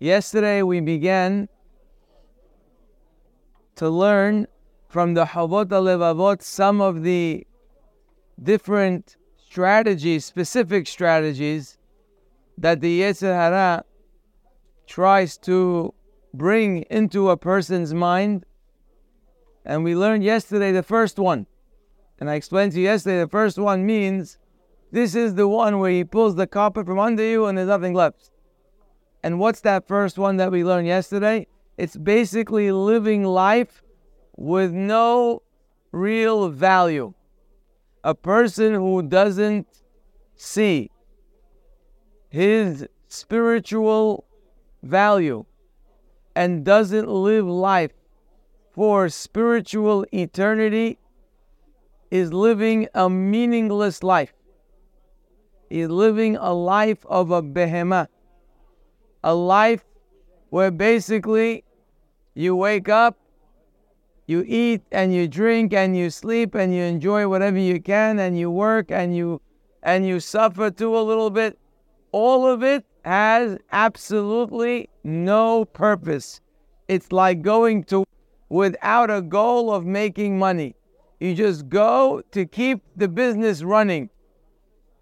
Yesterday we began to learn from the Chovot HaLevavot some of the different strategies, specific strategies that the Yetzer Hara tries to bring into a person's mind. And we learned yesterday the first one. And I explained to you yesterday the first one means this is the one where he pulls the carpet from under you and there's nothing left. And what's that first one that we learned yesterday? It's basically living life with no real value. A person who doesn't see his spiritual value and doesn't live life for spiritual eternity is living a meaningless life. He's living a life of a behemoth, a life where basically you wake up, you eat and you drink and you sleep and you enjoy whatever you can and you work and you and you suffer too a little bit. All of it has absolutely no purpose. It's like going to without a goal of making money. You just go to keep the business running.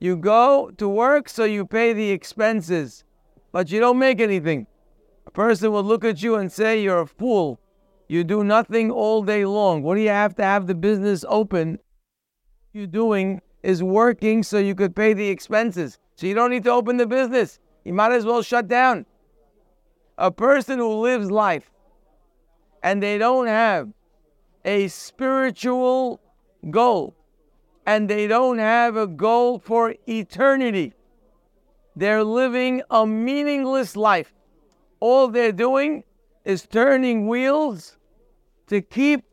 You go to work so you pay the expenses, but you don't make anything. A person will look at you and say, You're a fool. You do nothing all day long. What do you have to have the business open? You're doing is working so you could pay the expenses. So you don't need to open the business. You might as well shut down. A person who lives life and they don't have a spiritual goal and they don't have a goal for eternity. They're living a meaningless life. All they're doing is turning wheels to keep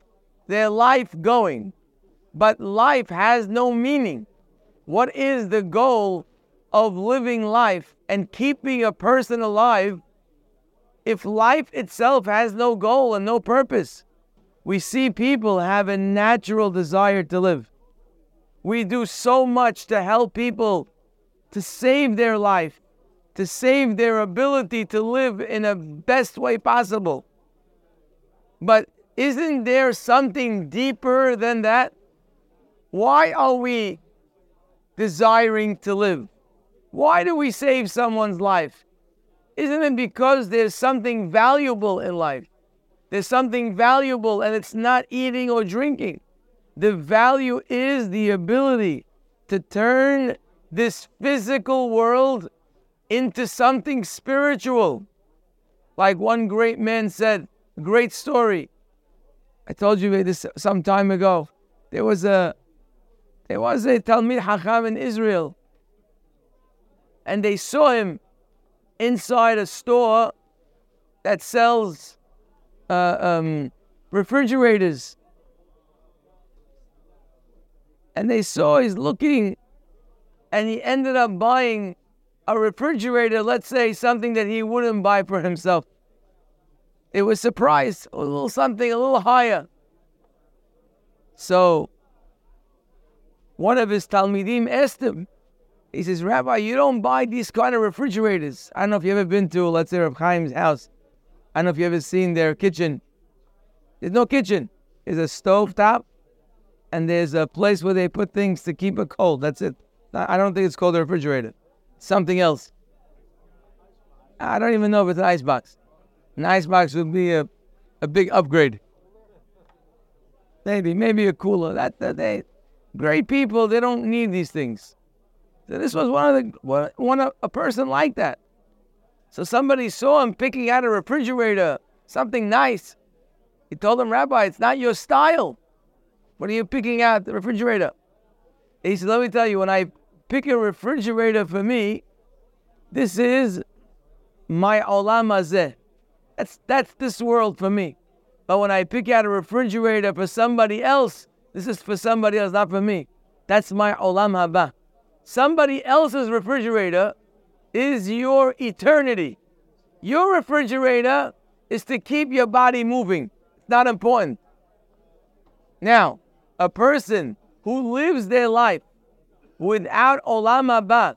their life going. But life has no meaning. What is the goal of living life and keeping a person alive if life itself has no goal and no purpose? We see people have a natural desire to live. We do so much to help people to save their life, to save their ability to live in the best way possible. But isn't there something deeper than that? Why are we desiring to live? Why do we save someone's life? Isn't it because there's something valuable in life? There's something valuable, and it's not eating or drinking. The value is the ability to turn this physical world into something spiritual. Like one great man said, great story. I told you this some time ago. There was a there was a Talmid Hacham in Israel, and they saw him inside a store that sells uh, um, refrigerators and they saw he's looking and he ended up buying a refrigerator, let's say something that he wouldn't buy for himself. It was surprise, a little something a little higher. So one of his Talmidim asked him, he says, Rabbi, you don't buy these kind of refrigerators. I don't know if you've ever been to, let's say, Reb Chaim's house. I don't know if you've ever seen their kitchen. There's no kitchen. There's a stove top and there's a place where they put things to keep it cold. That's it. I don't think it's called a refrigerator. Something else. I don't even know if it's an icebox. An icebox would be a, a big upgrade. Maybe, maybe a cooler. That, that they great people. They don't need these things. So this was one of the one of a person like that. So somebody saw him picking out a refrigerator, something nice. He told him, Rabbi, it's not your style. What are you picking out? The refrigerator. He said, Let me tell you, when I pick a refrigerator for me, this is my olam hazeh. That's, that's this world for me. But when I pick out a refrigerator for somebody else, this is for somebody else, not for me. That's my olam haba. Somebody else's refrigerator is your eternity. Your refrigerator is to keep your body moving. It's not important. Now, a person who lives their life without olam haba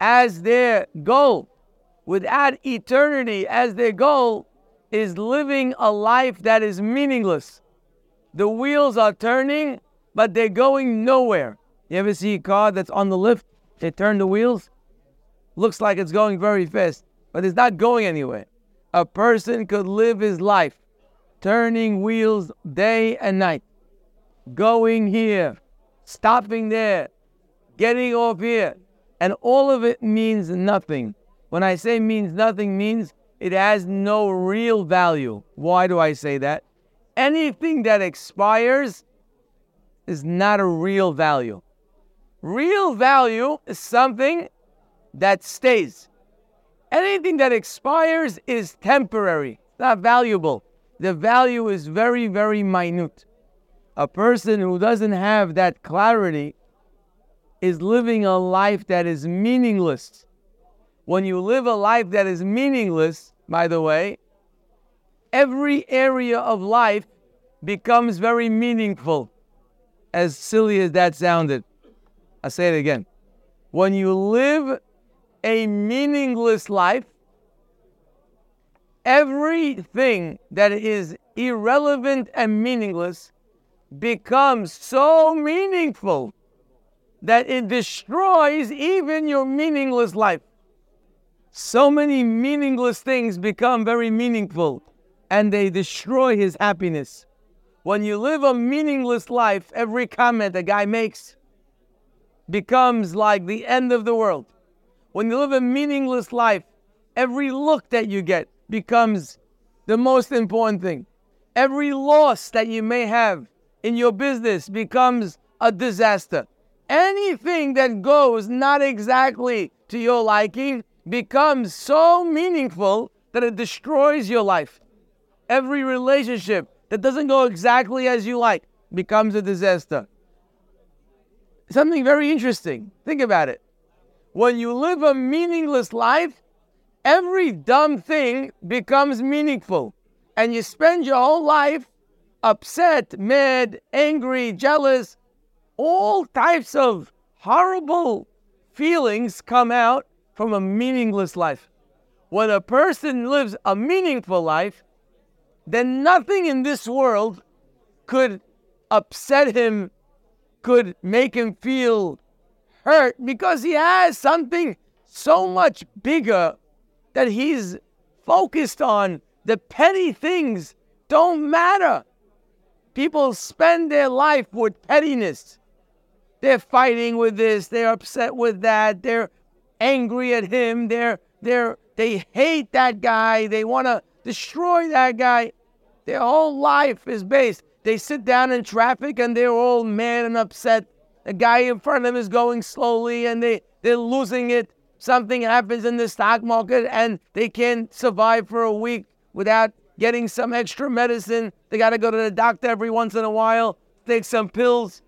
as their goal, without eternity as their goal is living a life that is meaningless. The wheels are turning, but they're going nowhere. You ever see a car that's on the lift? They turn the wheels? Looks like it's going very fast, but it's not going anywhere. A person could live his life turning wheels day and night, going here, stopping there, getting off here, and all of it means nothing. When I say means nothing, means it has no real value. Why do I say that? Anything that expires is not a real value. Real value is something that stays. Anything that expires is temporary, not valuable. The value is very, very minute. A person who doesn't have that clarity is living a life that is meaningless. When you live a life that is meaningless, by the way, every area of life becomes very meaningful, as silly as that sounded. i say it again. When you live a meaningless life, everything that is irrelevant and meaningless becomes so meaningful that it destroys even your meaningless life. So many meaningless things become very meaningful and they destroy his happiness. When you live a meaningless life, every comment a guy makes becomes like the end of the world. When you live a meaningless life, every look that you get becomes the most important thing. Every loss that you may have in your business becomes a disaster. Anything that goes not exactly to your liking becomes so meaningful that it destroys your life. Every relationship that doesn't go exactly as you like becomes a disaster. Something very interesting. Think about it. When you live a meaningless life, every dumb thing becomes meaningful. And you spend your whole life upset, mad, angry, jealous. All types of horrible feelings come out from a meaningless life. When a person lives a meaningful life, then nothing in this world could upset him, could make him feel hurt because he has something so much bigger that he's focused on. The petty things don't matter. People spend their life with pettiness. They're fighting with this, they're upset with that, they're angry at him, they're they're they hate that guy, they want to destroy that guy. Their whole life is based. They sit down in traffic and they're all mad and upset. The guy in front of them is going slowly and they, they're losing it something happens in the stock market and they can't survive for a week without getting some extra medicine. They got to go to the doctor every once in a while, take some pills.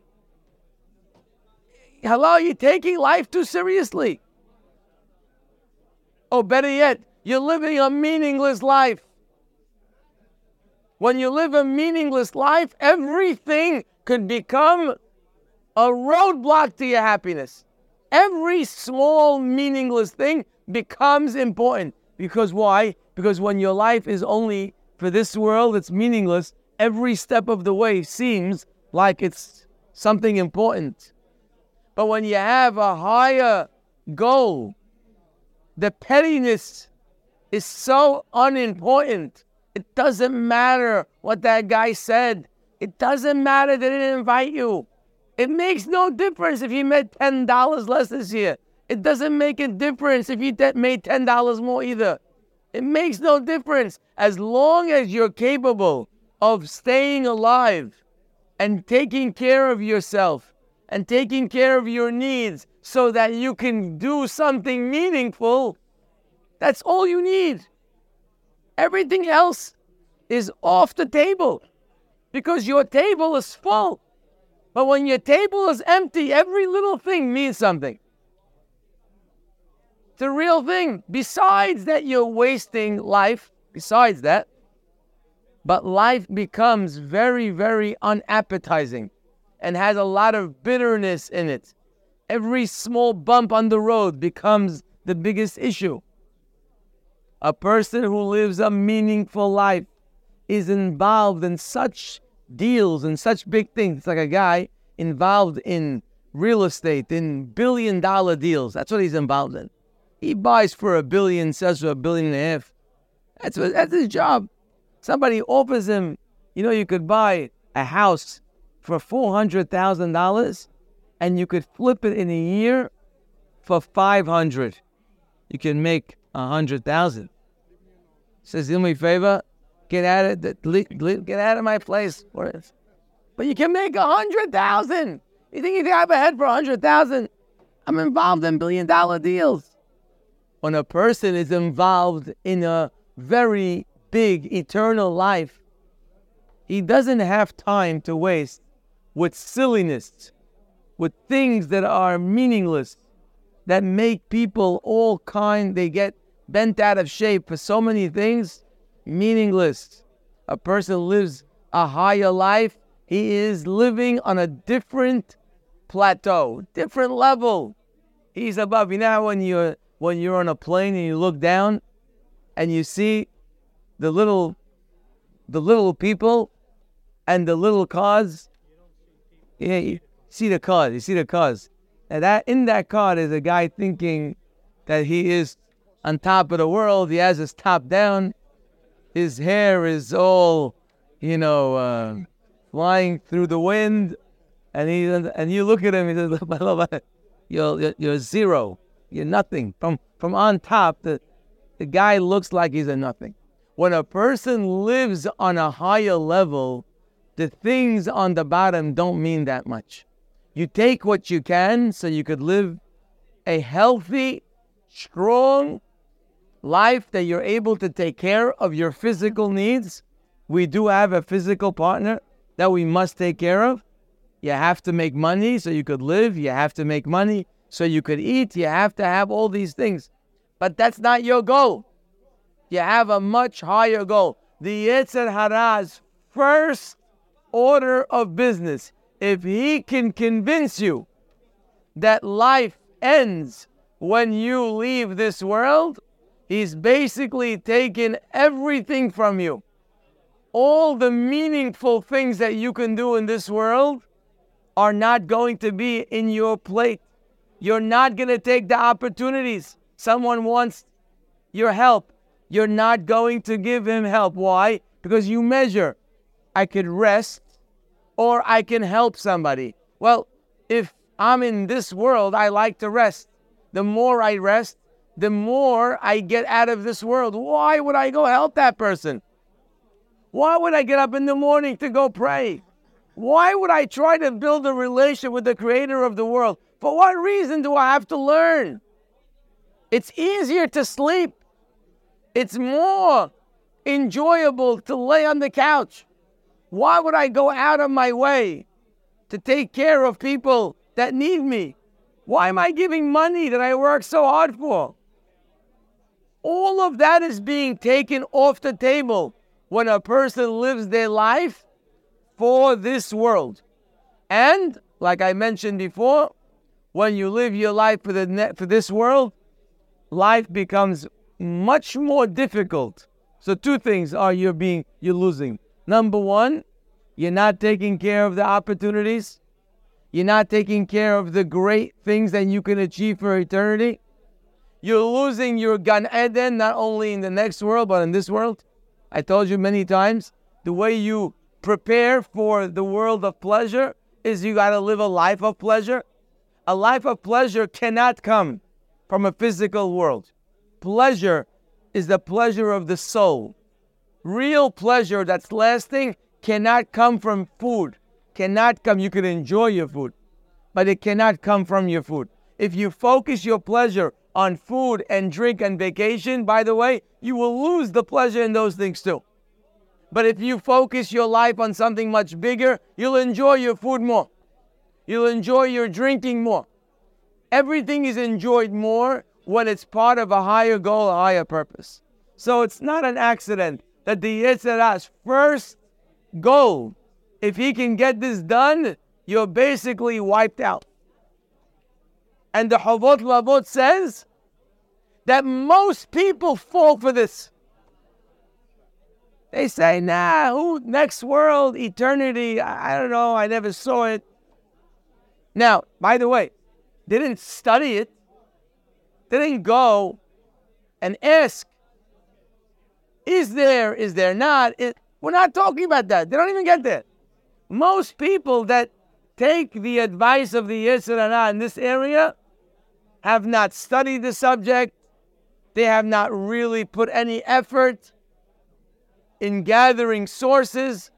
Hello, you're taking life too seriously. Or better yet, you're living a meaningless life. When you live a meaningless life, everything could become a roadblock to your happiness. Every small, meaningless thing becomes important. Because why? Because when your life is only for this world, it's meaningless. Every step of the way seems like it's something important. But when you have a higher goal, the pettiness is so unimportant. It doesn't matter what that guy said. It doesn't matter they didn't invite you. It makes no difference if you made $10 less this year. It doesn't make a difference if you made $10 more either. It makes no difference as long as you're capable of staying alive and taking care of yourself and taking care of your needs so that you can do something meaningful. That's all you need. Everything else is off the table because your table is full. But when your table is empty, every little thing means something. It's a real thing. Besides that, you're wasting life. Besides that, but life becomes very, very unappetizing and has a lot of bitterness in it. Every small bump on the road becomes the biggest issue. A person who lives a meaningful life is involved in such deals and such big things. It's like a guy involved in real estate, in billion dollar deals. That's what he's involved in. He buys for a billion, sells for a billion and a half. That's what, that's his job. Somebody offers him, you know, you could buy a house for four hundred thousand dollars, and you could flip it in a year for five hundred. You can make a hundred thousand. Says, do me a favor, get out of get out of my place. But you can make a hundred thousand. You think you can have a head for a hundred thousand? I'm involved in billion dollar deals. When a person is involved in a very big eternal life, he doesn't have time to waste with silliness, with things that are meaningless, that make people all kind, they get bent out of shape for so many things, meaningless. A person lives a higher life, he is living on a different plateau, different level. He's above. You know when you're when you're on a plane and you look down and you see the little the little people and the little cars. Yeah, you see the cars. You see the cars. And that in that car is a guy thinking that he is on top of the world. He has his top down. His hair is all, you know, uh, flying through the wind. And he and you look at him. He says, "You're you're zero. You're nothing." From from on top, the the guy looks like he's a nothing. When a person lives on a higher level, the things on the bottom don't mean that much. You take what you can so you could live a healthy, strong life that you're able to take care of your physical needs. We do have a physical partner that we must take care of. You have to make money so you could live. You have to make money so you could eat. You have to have all these things. But that's not your goal. You have a much higher goal. The Yetzer Hara's first order of business, if he can convince you that life ends when you leave this world, he's basically taken everything from you. All the meaningful things that you can do in this world are not going to be in your plate. You're not going to take the opportunities. Someone wants your help. You're not going to give him help. Why? Because you measure. I could rest or I can help somebody. Well, if I'm in this world, I like to rest. The more I rest, the more I get out of this world. Why would I go help that person? Why would I get up in the morning to go pray? Why would I try to build a relation with the creator of the world? For what reason do I have to learn? It's easier to sleep. It's more enjoyable to lay on the couch. Why would I go out of my way to take care of people that need me? Why am I giving money that I work so hard for? All of that is being taken off the table when a person lives their life for this world. And, like I mentioned before, when you live your life for, the for this world, life becomes much more difficult. So two things are you're being you're losing. Number one, you're not taking care of the opportunities. You're not taking care of the great things that you can achieve for eternity. You're losing your Gan Eden not only in the next world, but in this world. I told you many times the way you prepare for the world of pleasure is you got to live a life of pleasure. A life of pleasure cannot come from a physical world. Pleasure is the pleasure of the soul real pleasure that's lasting cannot come from food. Cannot come. You can enjoy your food, but it cannot come from your food. If you focus your pleasure on food and drink and vacation, by the way, you will lose the pleasure in those things too. But if you focus your life on something much bigger, you'll enjoy your food more. You'll enjoy your drinking more. Everything is enjoyed more when it's part of a higher goal, a higher purpose. So it's not an accident that the Yetzer Hara's first goal, if he can get this done, you're basically wiped out. And the Chovot Halevavot says that most people fall for this. They say, nah, who, next world, eternity, I, I don't know, I never saw it. Now, by the way, they didn't study it. They didn't go and ask, is there, is there not? We're not talking about that. They don't even get there. Most people that take the advice of the Hara in this area have not studied the subject. They have not really put any effort in gathering sources,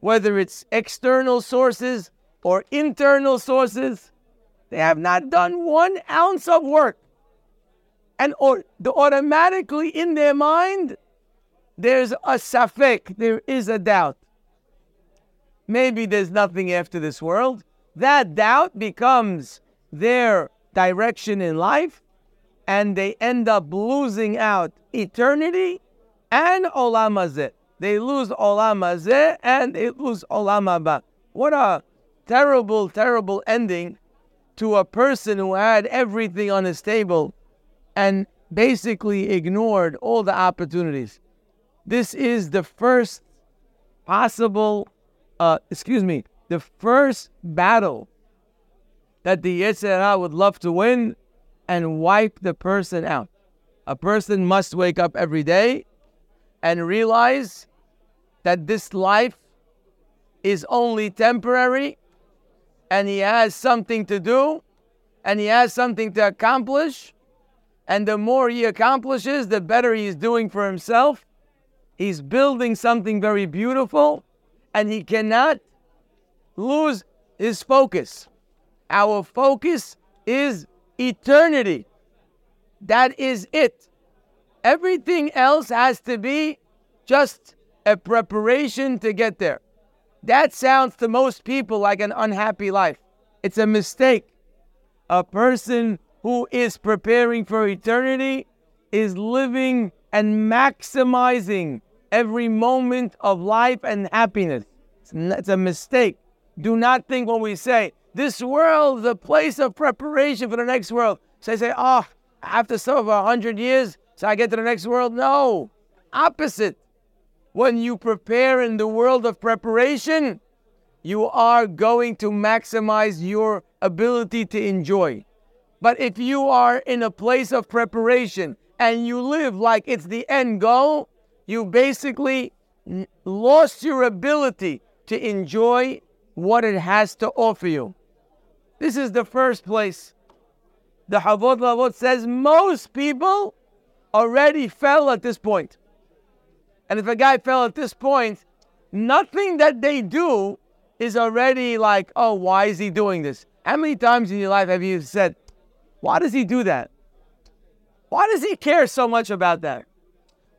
whether it's external sources or internal sources. They have not done one ounce of work. And or, automatically in their mind, there's a safek, there is a doubt. Maybe there's nothing after this world. That doubt becomes their direction in life, and they end up losing out eternity and olam hazeh. They lose olam hazeh and they lose olam haba. What a terrible, terrible ending to a person who had everything on his table and basically ignored all the opportunities. This is the first possible, uh, excuse me, the first battle that the Yetzer Hara would love to win and wipe the person out. A person must wake up every day and realize that this life is only temporary and he has something to do and he has something to accomplish. And the more he accomplishes, the better he's doing for himself. He's building something very beautiful and he cannot lose his focus. Our focus is eternity. That is it. Everything else has to be just a preparation to get there. That sounds to most people like an unhappy life. It's a mistake. A person who is preparing for eternity is living and maximizing every moment of life and happiness. It's a mistake. Do not think when we say, this world is a place of preparation for the next world. So I say, oh, after some of a hundred years, so I get to the next world. No, opposite. When you prepare in the world of preparation, you are going to maximize your ability to enjoy. But if you are in a place of preparation and you live like it's the end goal, you basically lost your ability to enjoy what it has to offer you. This is the first place. The Chovot HaLevavot says most people already fell at this point. And if a guy fell at this point, nothing that they do is already like, oh, why is he doing this? How many times in your life have you said, why does he do that? Why does he care so much about that?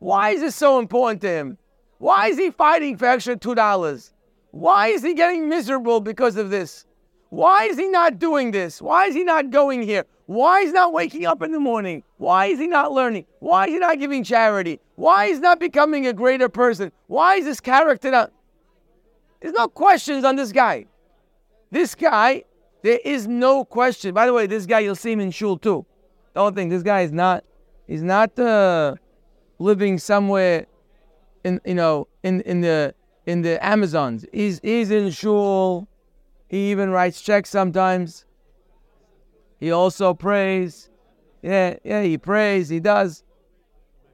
Why is this so important to him? Why is he fighting for extra $2? Why is he getting miserable because of this? Why is he not doing this? Why is he not going here? Why is he not waking up in the morning? Why is he not learning? Why is he not giving charity? Why is he not becoming a greater person? Why is this character not? There's no questions on this guy. This guy, there is no question. By the way, this guy you'll see him in shul too. Don't think this guy is not. He's not uh, living somewhere in you know in in the in the Amazons. He's he's in shul he even writes checks sometimes. He also prays. Yeah, yeah, he prays, he does.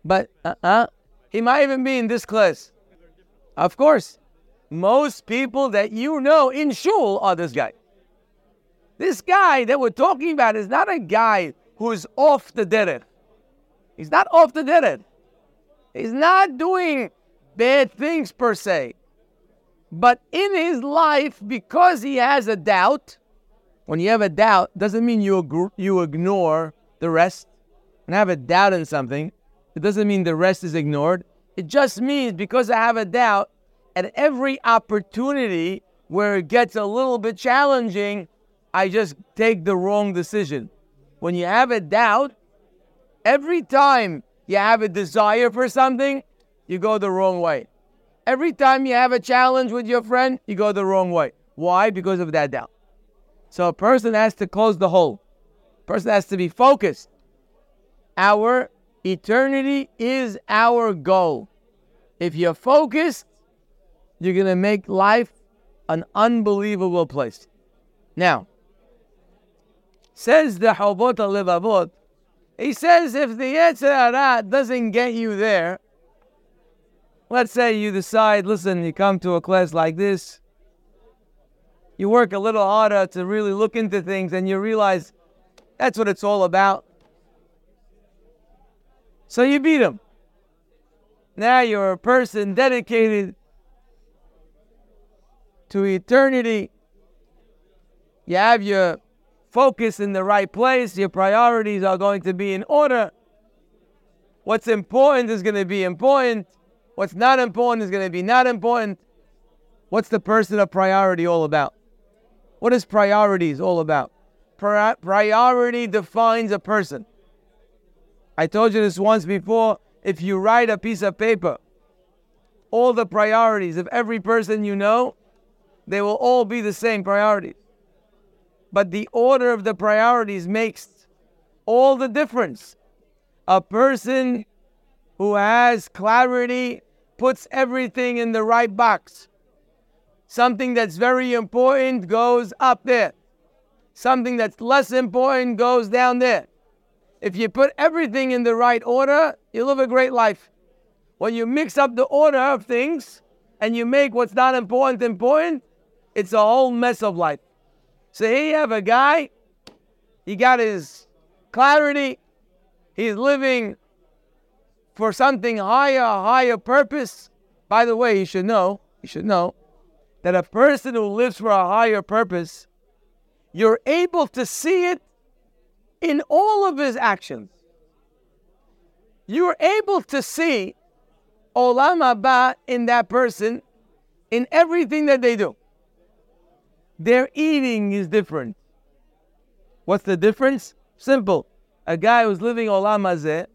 But uh-uh, he might even be in this class. Of course, most people that you know in shul are this guy. This guy that we're talking about is not a guy who's off the derech. He's not off the derech. He's not doing bad things per se. But in his life, because he has a doubt, when you have a doubt, doesn't mean you, you ignore the rest. And I have a doubt in something, it doesn't mean the rest is ignored. It just means because I have a doubt, at every opportunity where it gets a little bit challenging, I just take the wrong decision. When you have a doubt, every time you have a desire for something, you go the wrong way. Every time you have a challenge with your friend, you go the wrong way. Why? Because of that doubt. So a person has to close the hole. A person has to be focused. Our Eternity is our goal. If you're focused, you're going to make life an unbelievable place. Now, says the Chovot HaLevavot, he says if the Yetzer Hara doesn't get you there, let's say you decide, listen, you come to a class like this, you work a little harder to really look into things and you realize that's what it's all about. So you beat him. Now you're a person dedicated to eternity. You have your focus in the right place. Your priorities are going to be in order. What's important is going to be important. What's not important is going to be not important. What's the person of priority all about? What is priorities all about? Pri- priority defines a person. I told you this once before. If you write a piece of paper, all the priorities of every person you know, they will all be the same priorities. But the order of the priorities makes all the difference. A person who has clarity puts everything in the right box. Something that's very important goes up there. Something that's less important goes down there. If you put everything in the right order, you live a great life. When you mix up the order of things and you make what's not important important, it's a whole mess of life. So here you have a guy, he got his clarity, he's living for something higher, higher purpose. By the way, you should know, you should know that a person who lives for a higher purpose, you're able to see it in all of his actions. You're able to see Olam Haba in that person in everything that they do. Their eating is different. What's the difference? Simple. A guy who's living Olam Hazeh,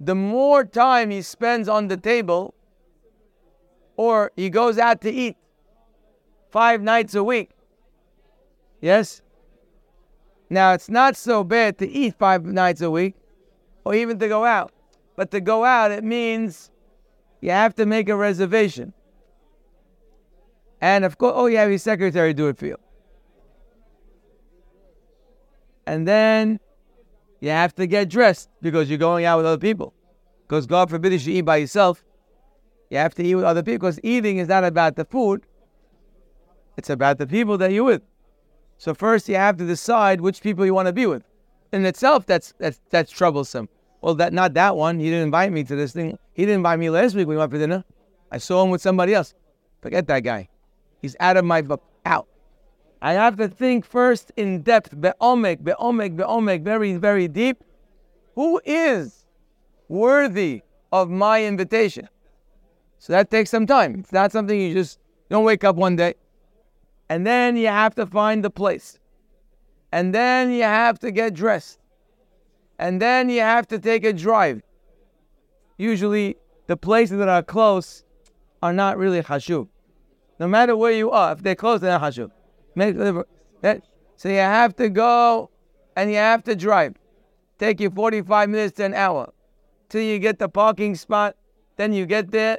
the more time he spends on the table, or he goes out to eat five nights a week. Yes? Now, it's not so bad to eat five nights a week or even to go out. But to go out, it means you have to make a reservation. And of course, oh, you have your secretary do it for you. And then you have to get dressed because you're going out with other people. Because God forbid you should eat by yourself. You have to eat with other people because eating is not about the food, it's about the people that you're with. So first you have to decide which people you want to be with. In itself, that's that's that's troublesome. Well, that not that one. He didn't invite me to this thing. He didn't invite me last week. When we went for dinner. I saw him with somebody else. Forget that guy. He's out of my book. out. I have to think first in depth, be'omek, be'omek, be'omek, very, very deep. Who is worthy of my invitation? So that takes some time. It's not something you just don't wake up one day. And then you have to find the place. And then you have to get dressed. And then you have to take a drive. Usually, the places that are close are not really chashuv. No matter where you are, if they're close, they're not chashuv. So you have to go and you have to drive. Take you 45 minutes to an hour till you get the parking spot. Then you get there.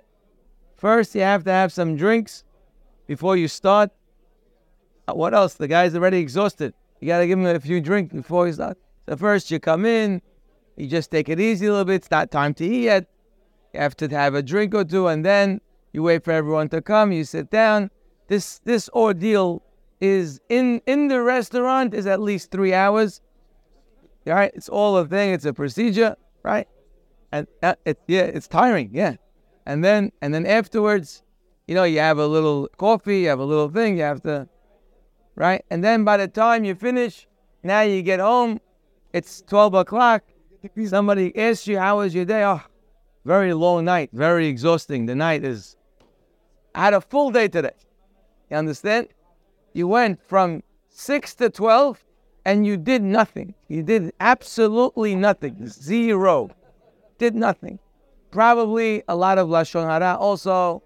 First, you have to have some drinks before you start. Uh, what else? The guy's already exhausted. You got to give him a few drinks before he's not. So first you come in, you just take it easy a little bit. It's not time to eat yet. You have to have a drink or two, and then you wait for everyone to come. You sit down. This this ordeal is in in the restaurant is at least three hours. All right, it's all a thing. It's a procedure, right? And uh, it yeah, it's tiring. Yeah, and then and then afterwards, you know, you have a little coffee, you have a little thing. You have to right? And then by the time you finish, now you get home, it's 12 o'clock. Somebody asks you, How was your day? Oh, very long night, very exhausting. The night is. I had a full day today. You understand? You went from 6 to 12 and you did nothing. You did absolutely nothing. Zero. Did nothing. Probably a lot of Lashon Hara also.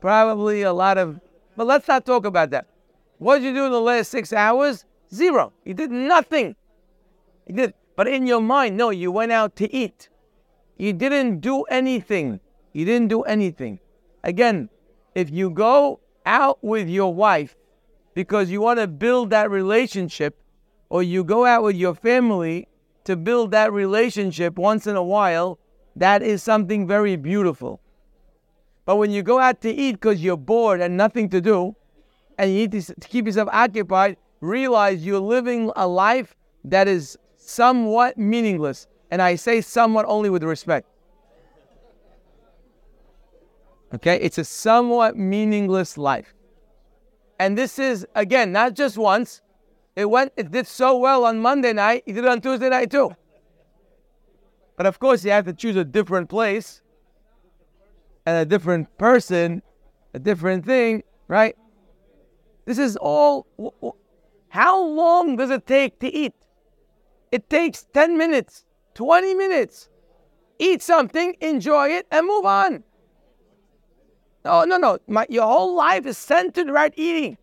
Probably a lot of. But let's not talk about that. What did you do in the last six hours? Zero. You did nothing. You did. But in your mind, no, you went out to eat. you didn't do anything. You didn't do anything. Again, if you go out with your wife because you want to build that relationship, or you go out with your family to build that relationship once in a while, that is something very beautiful. But when you go out to eat because you're bored and nothing to do, and you need to, keep yourself occupied, realize you're living a life that is somewhat meaningless. And I say somewhat only with respect. Okay? It's a somewhat meaningless life. And this is, again, not just once. It went, it did so well on Monday night, he did it on Tuesday night too. But of course, you have to choose a different place and a different person, a different thing, right? This is all. How long does it take to eat? It takes 10 minutes, 20 minutes. Eat something, enjoy it, and move on. No, no, no. My, your whole life is centered around eating.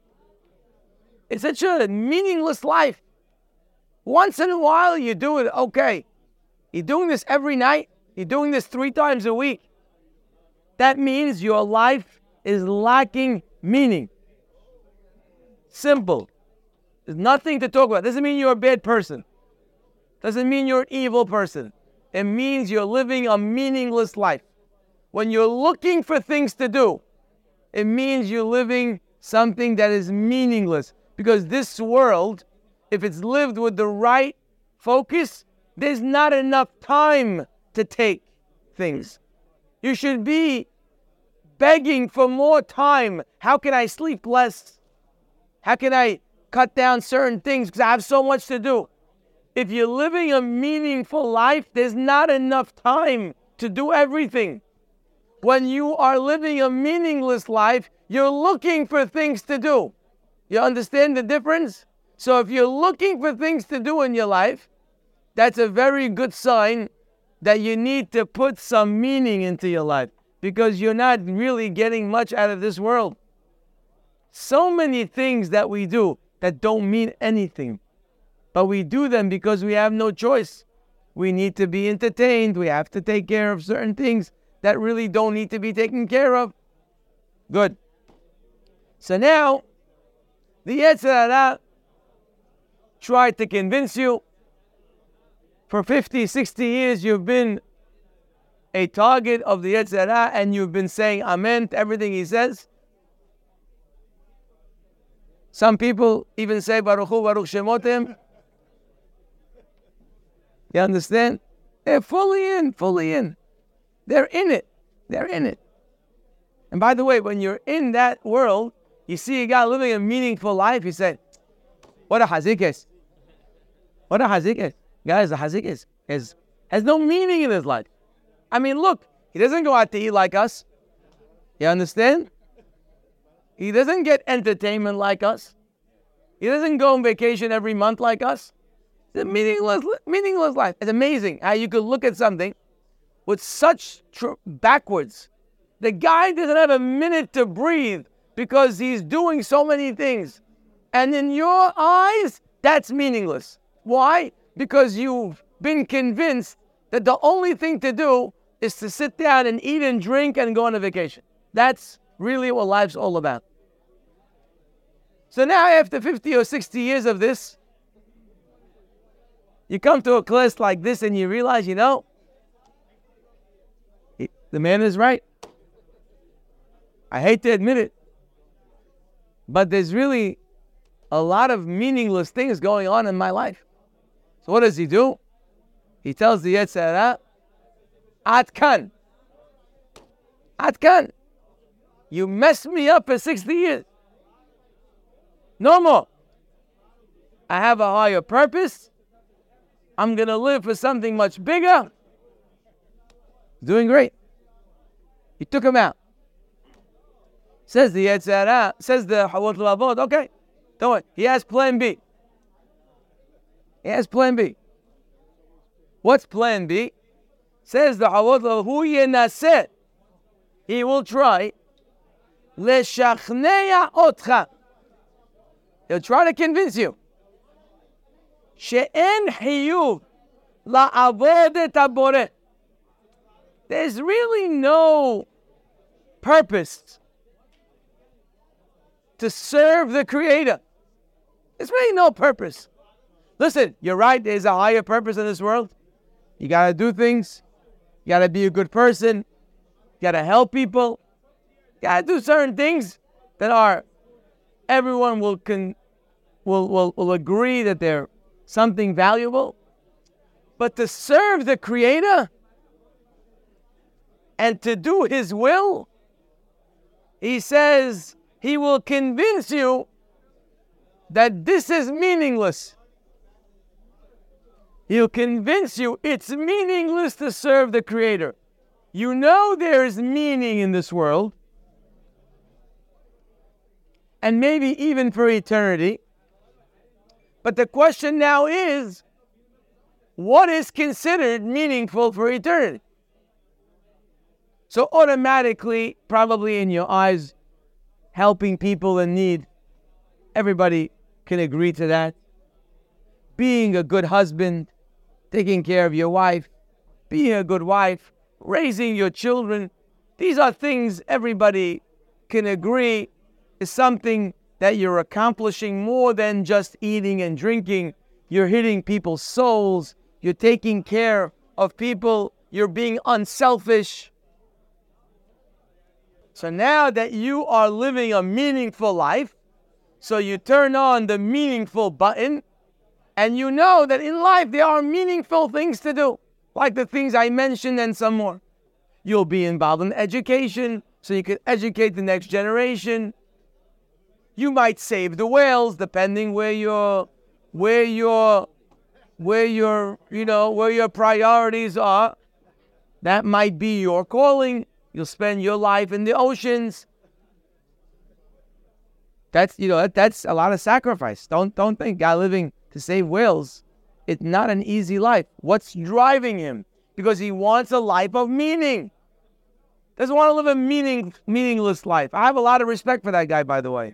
It's such a meaningless life. Once in a while, you do it, okay. You're doing this every night, you're doing this three times a week. That means your life is lacking meaning. Simple. There's nothing to talk about. Doesn't mean you're a bad person. Doesn't mean you're an evil person. It means you're living a meaningless life. When you're looking for things to do, it means you're living something that is meaningless. Because this world, if it's lived with the right focus, there's not enough time to take things. You should be begging for more time. How can I sleep less? How can I cut down certain things because I have so much to do? If you're living a meaningful life, there's not enough time to do everything. When you are living a meaningless life, you're looking for things to do. You understand the difference? So if you're looking for things to do in your life, that's a very good sign that you need to put some meaning into your life because you're not really getting much out of this world. So many things that we do that don't mean anything, but we do them because we have no choice. We need to be entertained, we have to take care of certain things that really don't need to be taken care of. Good. So now the Yetzer Hara tried to convince you. For 50, 60 years, you've been a target of the Yetzer Hara and you've been saying Amen to everything he says. Some people even say Baruch Hu, Baruch Shemotim. You understand? They're fully in, fully in. They're in it. They're in it. And by the way, when you're in that world, you see a guy living a meaningful life, you say, what a hazik is. What a hazik is. Guys, a hazik is, is has no meaning in his life. I mean, look, he doesn't go out to eat like us. You understand? He doesn't get entertainment like us. He doesn't go on vacation every month like us. It's a meaningless, meaningless life. It's amazing how you could look at something with such tr- backwards. The guy doesn't have a minute to breathe because he's doing so many things. And in your eyes, that's meaningless. Why? Because you've been convinced that the only thing to do is to sit down and eat and drink and go on a vacation. That's really what life's all about. So now, after 50 or 60 years of this, you come to a class like this and you realize, you know, the man is right. I hate to admit it. But there's really a lot of meaningless things going on in my life. So what does he do? He tells the Yetzer Hara, Atkan. Atkan. You messed me up for 60 years. No more. I have a higher purpose. I'm going to live for something much bigger. Doing great. He took him out. Says the Yetzer Hara, says the Chovot HaLevavot, okay, don't worry. He has plan B. He has plan B. What's plan B? Says the Chovot HaLevavot, he will try. Leshachnea otcha. He'll try to convince you. She'en hiyuv la'avod Tabore there's really no purpose to serve the Creator. There's really no purpose. Listen, you're right, there's a higher purpose in this world. You got to do things, you got to be a good person, you got to help people, you got to do certain things that are, everyone will, con, will, will, will agree that they're something valuable. But to serve the Creator and to do His will, He says He will convince you that this is meaningless. He'll convince you it's meaningless to serve the Creator. You know there is meaning in this world, and maybe even for eternity. But the question now is what is considered meaningful for eternity? So, automatically, probably in your eyes, helping people in need, everybody can agree to that. Being a good husband, taking care of your wife, being a good wife, raising your children, these are things everybody can agree is something that you're accomplishing more than just eating and drinking. You're hitting people's souls, you're taking care of people, you're being unselfish. So now that you are living a meaningful life, so you turn on the meaningful button, and you know that in life there are meaningful things to do, like the things I mentioned and some more. You'll be involved in education, so you can educate the next generation. You might save the whales, depending where your where your where your you know where your priorities are. That might be your calling. You'll spend your life in the oceans. That's you know that, that's a lot of sacrifice. Don't don't think guy living to save whales. It's not an easy life. What's driving him? Because he wants a life of meaning. Doesn't want to live a meaning meaningless life. I have a lot of respect for that guy, by the way.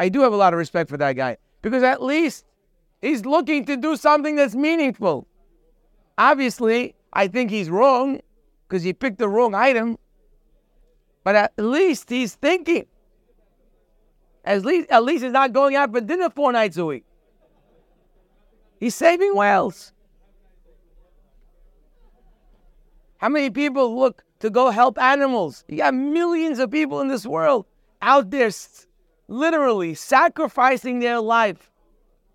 I do have a lot of respect for that guy because at least he's looking to do something that's meaningful. Obviously, I think he's wrong because he picked the wrong item, but at least he's thinking. At least, at least he's not going out for dinner four nights a week. He's saving whales. How many people look to go help animals? You got millions of people in this world out there literally sacrificing their life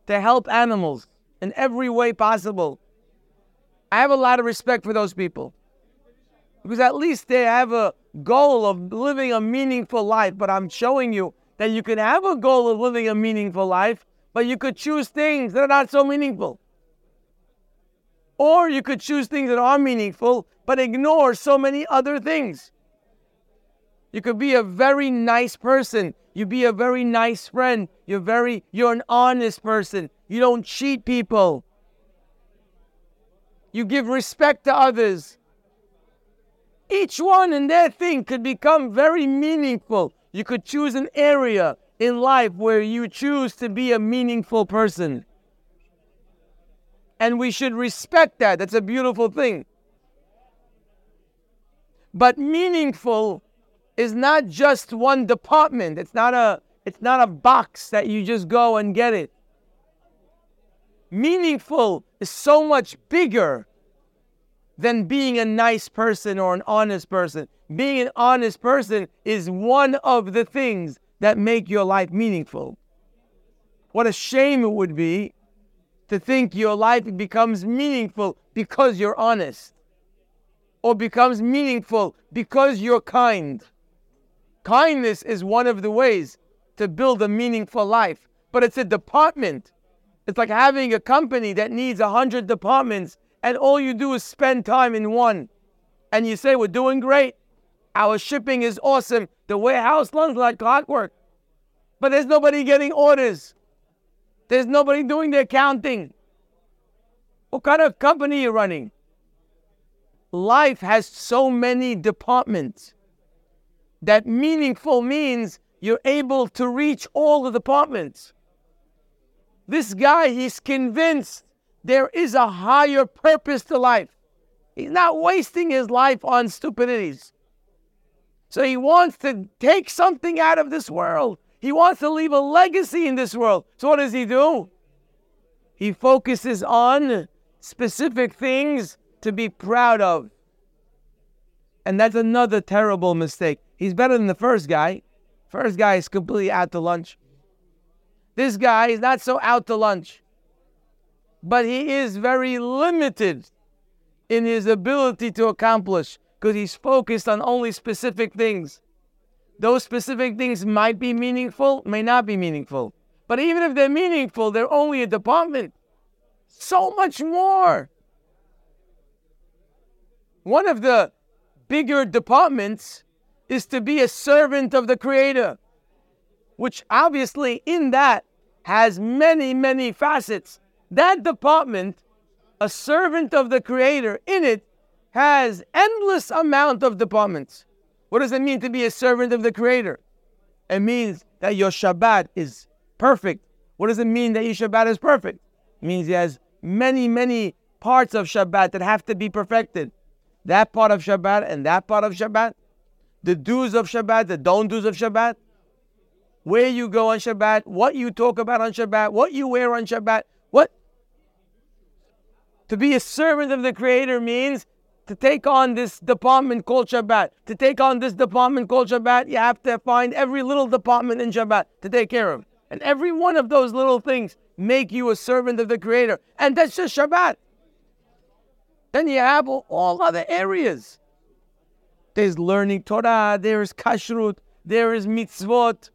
to help animals in every way possible. I have a lot of respect for those people because at least they have a goal of living a meaningful life. But I'm showing you that you can have a goal of living a meaningful life, but you could choose things that are not so meaningful. Or you could choose things that are meaningful, but ignore so many other things. You could be a very nice person. You be a very nice friend. You're very you're an honest person. You don't cheat people. You give respect to others. Each one in their thing could become very meaningful. You could choose an area in life where you choose to be a meaningful person. And we should respect that. That's a beautiful thing. But meaningful is not just one department. It's not a it's not a box that you just go and get it. Meaningful is so much bigger than being a nice person or an honest person. Being an honest person is one of the things that make your life meaningful. What a shame it would be to think your life becomes meaningful because you're honest or becomes meaningful because you're kind Kindness is one of the ways to build a meaningful life, but it's a department. It's like having a company that needs a hundred departments, and all you do is spend time in one. And you say, We're doing great. Our shipping is awesome. The warehouse runs like clockwork. But there's nobody getting orders. There's nobody doing the accounting. What kind of company are you running? Life has so many departments that meaningful means you're able to reach all the departments. This guy, he's convinced there is a higher purpose to life. He's not wasting his life on stupidities. So he wants to take something out of this world. He wants to leave a legacy in this world. So what does he do? He focuses on specific things to be proud of. And that's another terrible mistake. He's better than the first guy. First guy is completely out to lunch. This guy is not so out to lunch, but he is very limited in his ability to accomplish because he's focused on only specific things. Those specific things might be meaningful, may not be meaningful. But even if they're meaningful, they're only a department. So much more. One of the bigger departments is to be a servant of the Creator, which obviously in that has many, many facets. That department, a servant of the Creator, in it has endless amount of departments. What does it mean to be a servant of the Creator? It means that your Shabbat is perfect. What does it mean that your Shabbat is perfect? It means has many, many parts of Shabbat that have to be perfected. That part of Shabbat and that part of Shabbat. The do's of Shabbat, the don't do's of Shabbat. Where you go on Shabbat, what you talk about on Shabbat, what you wear on Shabbat. What? To be a servant of the Creator means to take on this department called Shabbat. To take on this department called Shabbat, you have to find every little department in Shabbat to take care of. And every one of those little things make you a servant of the Creator. And that's just Shabbat. Then you have all other areas. There's learning Torah, there is kashrut, there is mitzvot.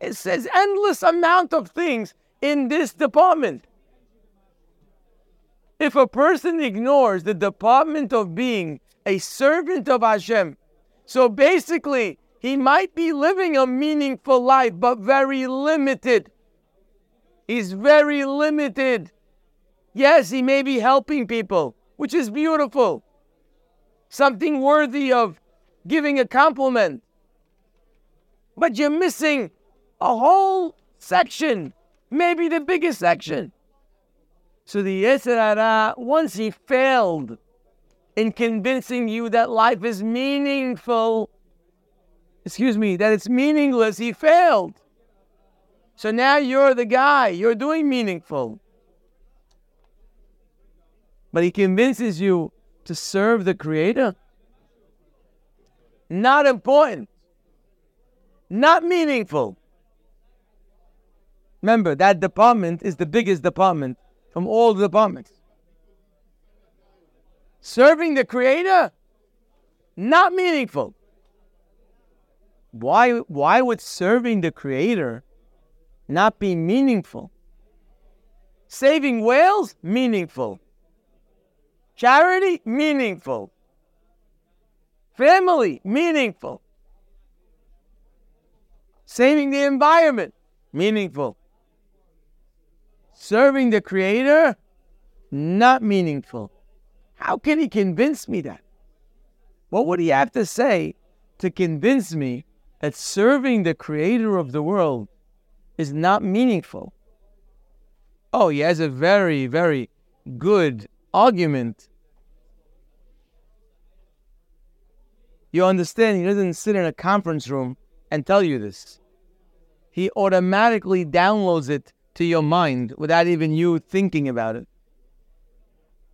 It says endless amount of things in this department. If a person ignores the department of being a servant of Hashem, so basically he might be living a meaningful life, but very limited. He's very limited. Yes, he may be helping people, which is beautiful. Something worthy of giving a compliment. But you're missing a whole section, maybe the biggest section. So the Yetzer once he failed in convincing you that life is meaningful, excuse me, that it's meaningless, he failed. So now you're the guy, you're doing meaningful. But he convinces you to serve the Creator. Not important, not meaningful. Remember, that department is the biggest department from all the departments. Serving the Creator, not meaningful. Why, why would serving the Creator not be meaningful? Saving whales, meaningful. Charity, meaningful. Family, meaningful. Saving the environment, meaningful. Serving the Creator, not meaningful. How can he convince me that? What would he have to say to convince me that serving the Creator of the world is not meaningful? Oh, he has a very, very good argument. You understand, he doesn't sit in a conference room and tell you this. He automatically downloads it to your mind without even you thinking about it.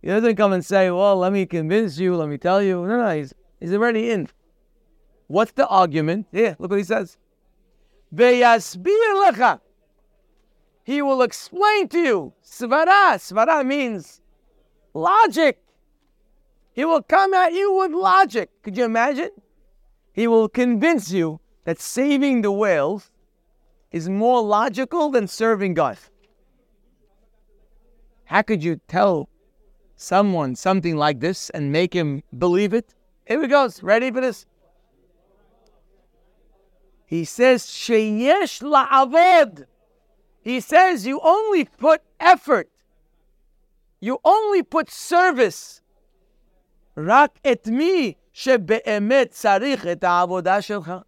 He doesn't come and say, Well, let me convince you, let me tell you. No, no, he's, he's already in. What's the argument? Yeah, look what he says. He will explain to you. Svara. Svara means logic. He will come at you with logic. Could you imagine? He will convince you that saving the whales is more logical than serving God. How could you tell someone something like this and make him believe it? Here he goes. Ready for this? He says, Sheyesh la'avod. He says you only put effort. You only put service. Rak et mi shebe'emet tzarich et ha'avodah shelcha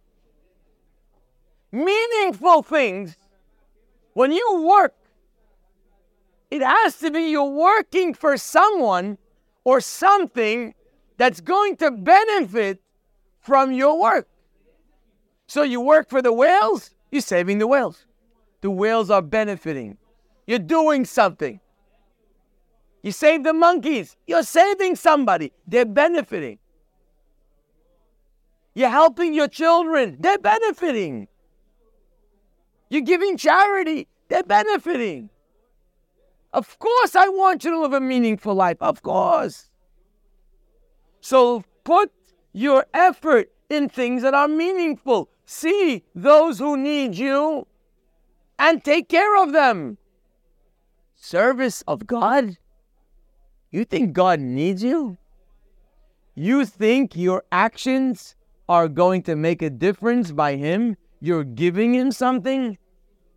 meaningful things, when you work, it has to be you're working for someone or something that's going to benefit from your work. So you work for the whales, you're saving the whales. The whales are benefiting. You're doing something. You save the monkeys, you're saving somebody. They're benefiting. You're helping your children, they're benefiting. You're giving charity, they're benefiting. Of course, I want you to live a meaningful life. Of course. So put your effort in things that are meaningful. See those who need you and take care of them. Service of God? You think God needs you? You think your actions are going to make a difference by Him? You're giving Him something?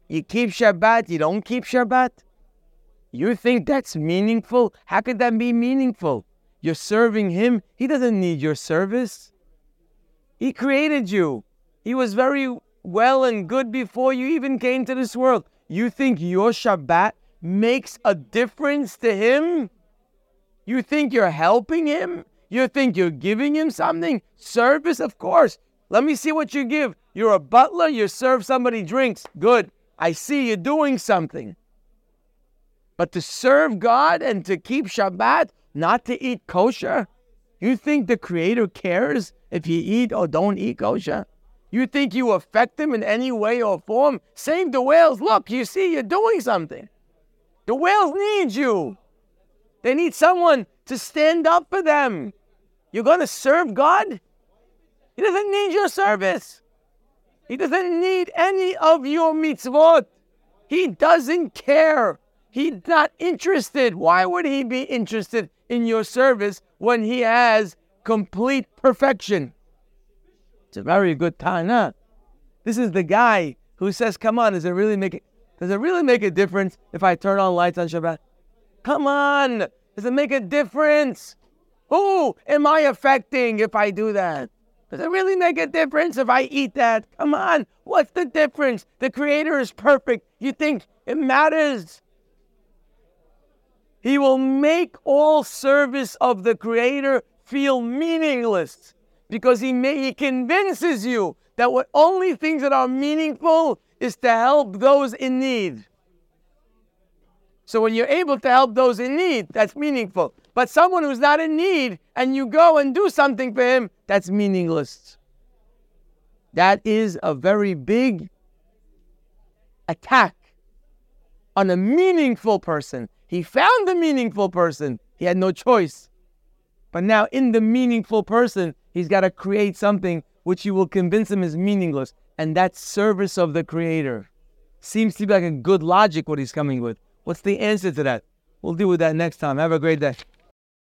You keep Shabbat, you don't keep Shabbat? You think that's meaningful? How could that be meaningful? You're serving Him. He doesn't need your service. He created you. He was very well and good before you even came to this world. You think your Shabbat makes a difference to Him? You think you're helping Him? You think you're giving Him something? Service, of course. Let me see what you give. You're a butler, you serve somebody drinks. Good. I see you're doing something. But to serve God and to keep Shabbat, not to eat kosher? You think the Creator cares if you eat or don't eat kosher? You think you affect Him in any way or form? Save the whales. Look, you see, you're doing something. The whales need you. They need someone to stand up for them. You're going to serve God? He doesn't need your service. He doesn't need any of your mitzvot. He doesn't care. He's not interested. Why would he be interested in your service when he has complete perfection? It's a very good time, huh? This is the guy who says, "Come on, does it really make it? Does it really make a difference if I turn on lights on Shabbat? Come on, does it make a difference? Who am I affecting if I do that? Does it really make a difference if I eat that? Come on, what's the difference? The Creator is perfect. You think it matters? He will make all service of the Creator feel meaningless because he, may, he convinces you that what only things that are meaningful is to help those in need. So when you're able to help those in need, that's meaningful. But someone who's not in need and you go and do something for him, that's meaningless. That is a very big attack on a meaningful person. He found the meaningful person. He had no choice. But now, in the meaningful person, he's got to create something which you will convince him is meaningless. And that service of the Creator. Seems to be like a good logic what he's coming with. What's the answer to that? We'll deal with that next time. Have a great day.